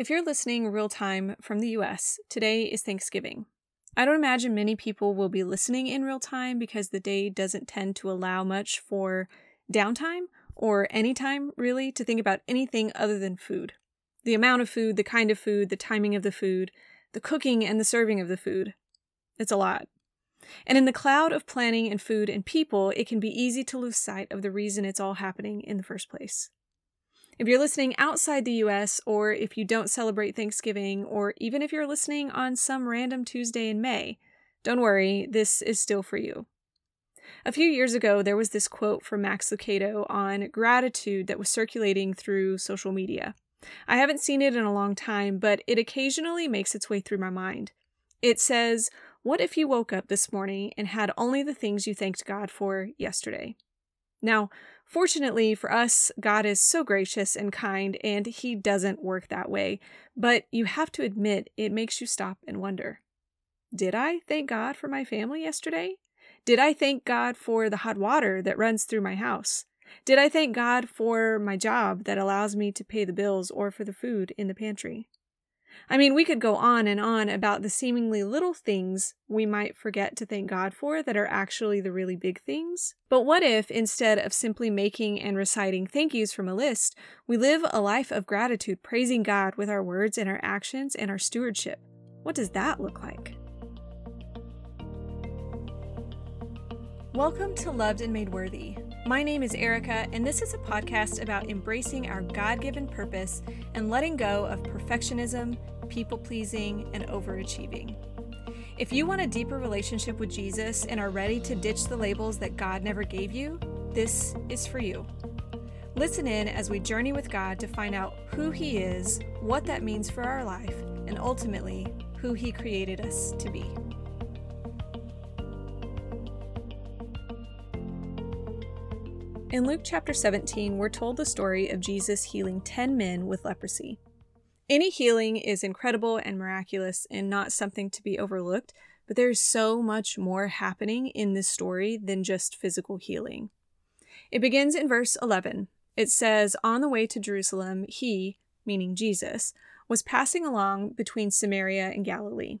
If you're listening real time from the US, today is Thanksgiving. I don't imagine many people will be listening in real time because the day doesn't tend to allow much for downtime or any time really to think about anything other than food. The amount of food, the kind of food, the timing of the food, the cooking and the serving of the food. It's a lot. And in the cloud of planning and food and people, it can be easy to lose sight of the reason it's all happening in the first place. If you're listening outside the US, or if you don't celebrate Thanksgiving, or even if you're listening on some random Tuesday in May, don't worry, this is still for you. A few years ago, there was this quote from Max Lucado on gratitude that was circulating through social media. I haven't seen it in a long time, but it occasionally makes its way through my mind. It says, What if you woke up this morning and had only the things you thanked God for yesterday? Now, Fortunately for us, God is so gracious and kind, and He doesn't work that way. But you have to admit, it makes you stop and wonder Did I thank God for my family yesterday? Did I thank God for the hot water that runs through my house? Did I thank God for my job that allows me to pay the bills or for the food in the pantry? I mean, we could go on and on about the seemingly little things we might forget to thank God for that are actually the really big things. But what if, instead of simply making and reciting thank yous from a list, we live a life of gratitude, praising God with our words and our actions and our stewardship? What does that look like? Welcome to Loved and Made Worthy. My name is Erica, and this is a podcast about embracing our God given purpose and letting go of perfectionism, people pleasing, and overachieving. If you want a deeper relationship with Jesus and are ready to ditch the labels that God never gave you, this is for you. Listen in as we journey with God to find out who He is, what that means for our life, and ultimately, who He created us to be. In Luke chapter 17, we're told the story of Jesus healing 10 men with leprosy. Any healing is incredible and miraculous and not something to be overlooked, but there's so much more happening in this story than just physical healing. It begins in verse 11. It says, On the way to Jerusalem, he, meaning Jesus, was passing along between Samaria and Galilee.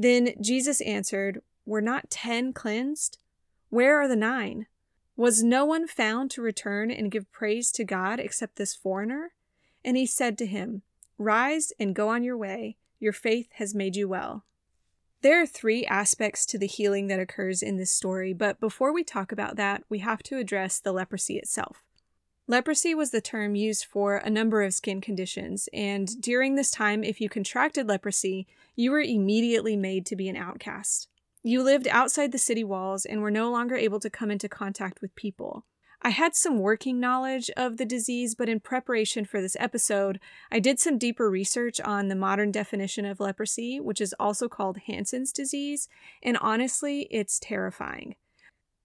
Then Jesus answered, Were not ten cleansed? Where are the nine? Was no one found to return and give praise to God except this foreigner? And he said to him, Rise and go on your way. Your faith has made you well. There are three aspects to the healing that occurs in this story, but before we talk about that, we have to address the leprosy itself. Leprosy was the term used for a number of skin conditions, and during this time, if you contracted leprosy, you were immediately made to be an outcast. You lived outside the city walls and were no longer able to come into contact with people. I had some working knowledge of the disease, but in preparation for this episode, I did some deeper research on the modern definition of leprosy, which is also called Hansen's disease, and honestly, it's terrifying.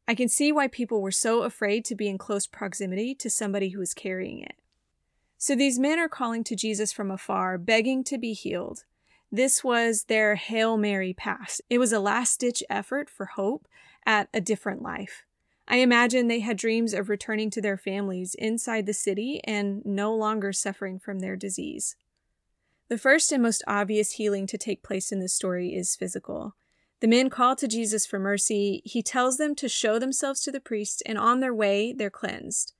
I can see why people were so afraid to be in close proximity to somebody who was carrying it. So these men are calling to Jesus from afar, begging to be healed. This was their Hail Mary pass. It was a last ditch effort for hope at a different life. I imagine they had dreams of returning to their families inside the city and no longer suffering from their disease. The first and most obvious healing to take place in this story is physical. The men call to Jesus for mercy. He tells them to show themselves to the priest, and on their way, they're cleansed.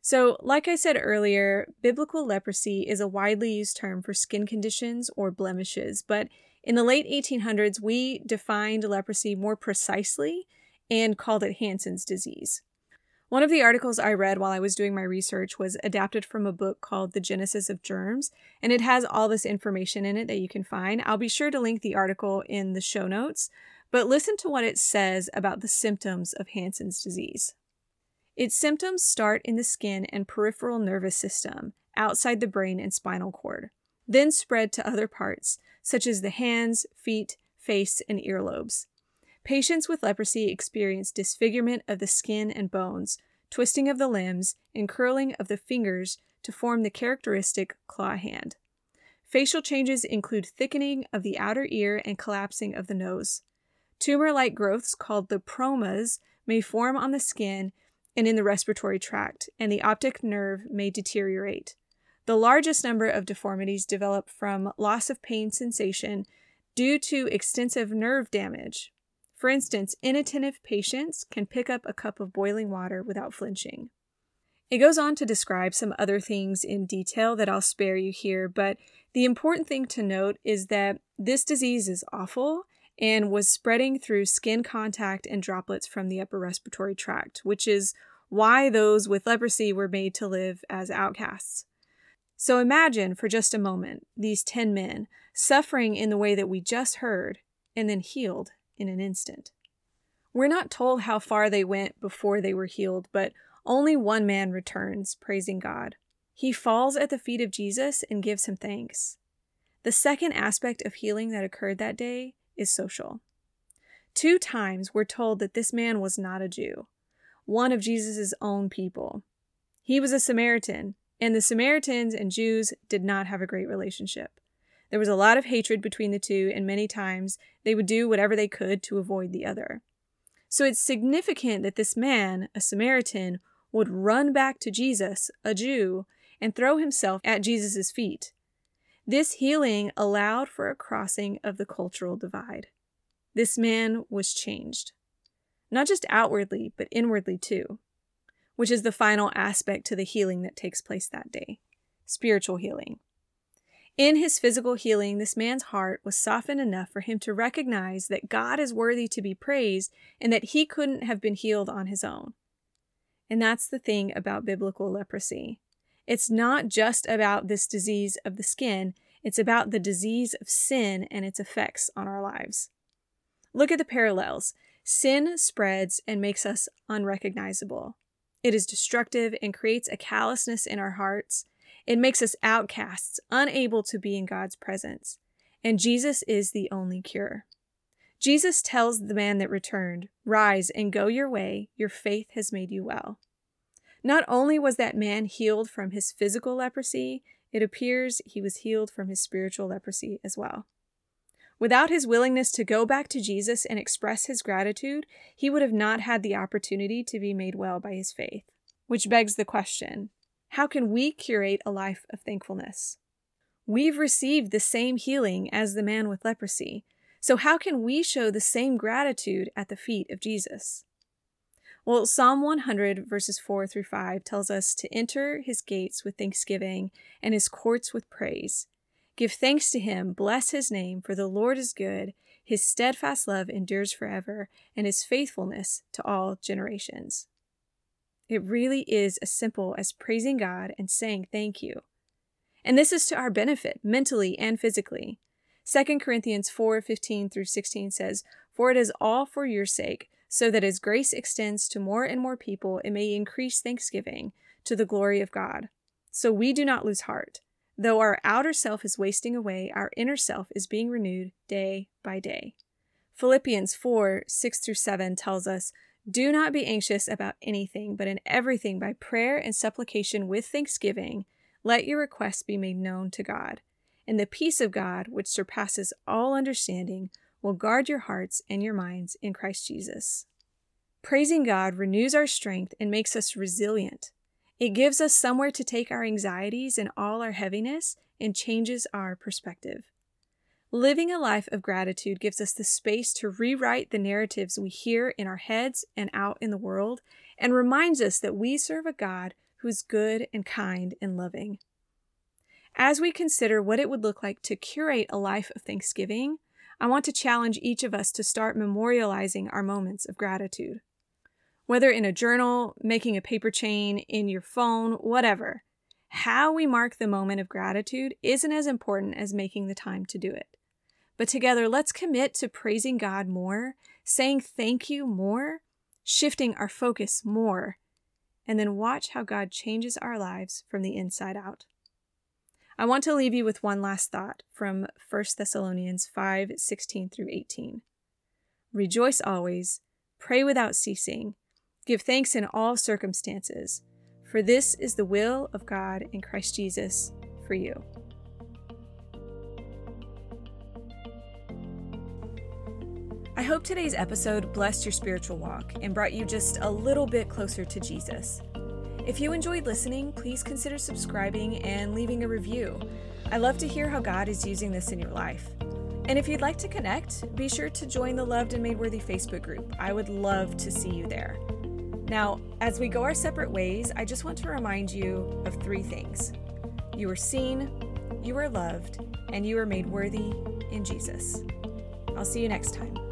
So, like I said earlier, biblical leprosy is a widely used term for skin conditions or blemishes, but in the late 1800s, we defined leprosy more precisely and called it Hansen's disease. One of the articles I read while I was doing my research was adapted from a book called The Genesis of Germs, and it has all this information in it that you can find. I'll be sure to link the article in the show notes, but listen to what it says about the symptoms of Hansen's disease. Its symptoms start in the skin and peripheral nervous system, outside the brain and spinal cord, then spread to other parts, such as the hands, feet, face, and earlobes. Patients with leprosy experience disfigurement of the skin and bones, twisting of the limbs, and curling of the fingers to form the characteristic claw hand. Facial changes include thickening of the outer ear and collapsing of the nose. Tumor like growths called lepromas may form on the skin and in the respiratory tract, and the optic nerve may deteriorate. The largest number of deformities develop from loss of pain sensation due to extensive nerve damage. For instance, inattentive patients can pick up a cup of boiling water without flinching. It goes on to describe some other things in detail that I'll spare you here, but the important thing to note is that this disease is awful and was spreading through skin contact and droplets from the upper respiratory tract, which is why those with leprosy were made to live as outcasts. So imagine for just a moment these 10 men suffering in the way that we just heard and then healed in an instant. We're not told how far they went before they were healed, but only one man returns, praising God. He falls at the feet of Jesus and gives him thanks. The second aspect of healing that occurred that day is social. Two times we're told that this man was not a Jew, one of Jesus' own people. He was a Samaritan, and the Samaritans and Jews did not have a great relationship. There was a lot of hatred between the two, and many times they would do whatever they could to avoid the other. So it's significant that this man, a Samaritan, would run back to Jesus, a Jew, and throw himself at Jesus' feet. This healing allowed for a crossing of the cultural divide. This man was changed, not just outwardly, but inwardly too, which is the final aspect to the healing that takes place that day spiritual healing. In his physical healing, this man's heart was softened enough for him to recognize that God is worthy to be praised and that he couldn't have been healed on his own. And that's the thing about biblical leprosy. It's not just about this disease of the skin, it's about the disease of sin and its effects on our lives. Look at the parallels. Sin spreads and makes us unrecognizable. It is destructive and creates a callousness in our hearts. It makes us outcasts, unable to be in God's presence. And Jesus is the only cure. Jesus tells the man that returned, Rise and go your way, your faith has made you well. Not only was that man healed from his physical leprosy, it appears he was healed from his spiritual leprosy as well. Without his willingness to go back to Jesus and express his gratitude, he would have not had the opportunity to be made well by his faith. Which begs the question how can we curate a life of thankfulness? We've received the same healing as the man with leprosy, so how can we show the same gratitude at the feet of Jesus? Well, Psalm 100, verses 4 through 5, tells us to enter his gates with thanksgiving and his courts with praise. Give thanks to him, bless his name, for the Lord is good. His steadfast love endures forever, and his faithfulness to all generations. It really is as simple as praising God and saying thank you. And this is to our benefit, mentally and physically. 2 Corinthians 4 15 through 16 says, For it is all for your sake so that as grace extends to more and more people, it may increase thanksgiving to the glory of God. So we do not lose heart. Though our outer self is wasting away, our inner self is being renewed day by day. Philippians 4 6 through 7 tells us, Do not be anxious about anything, but in everything by prayer and supplication with thanksgiving, let your requests be made known to God. And the peace of God, which surpasses all understanding, will guard your hearts and your minds in Christ Jesus. Praising God renews our strength and makes us resilient. It gives us somewhere to take our anxieties and all our heaviness and changes our perspective. Living a life of gratitude gives us the space to rewrite the narratives we hear in our heads and out in the world, and reminds us that we serve a God who is good and kind and loving. As we consider what it would look like to curate a life of thanksgiving, I want to challenge each of us to start memorializing our moments of gratitude. Whether in a journal, making a paper chain, in your phone, whatever, how we mark the moment of gratitude isn't as important as making the time to do it. But together, let's commit to praising God more, saying thank you more, shifting our focus more, and then watch how God changes our lives from the inside out. I want to leave you with one last thought from 1 Thessalonians 5 16 through 18. Rejoice always, pray without ceasing, give thanks in all circumstances, for this is the will of God in Christ Jesus for you. Hope today's episode blessed your spiritual walk and brought you just a little bit closer to Jesus. If you enjoyed listening, please consider subscribing and leaving a review. I love to hear how God is using this in your life. And if you'd like to connect, be sure to join the Loved and Made Worthy Facebook group. I would love to see you there. Now, as we go our separate ways, I just want to remind you of three things you are seen, you are loved, and you are made worthy in Jesus. I'll see you next time.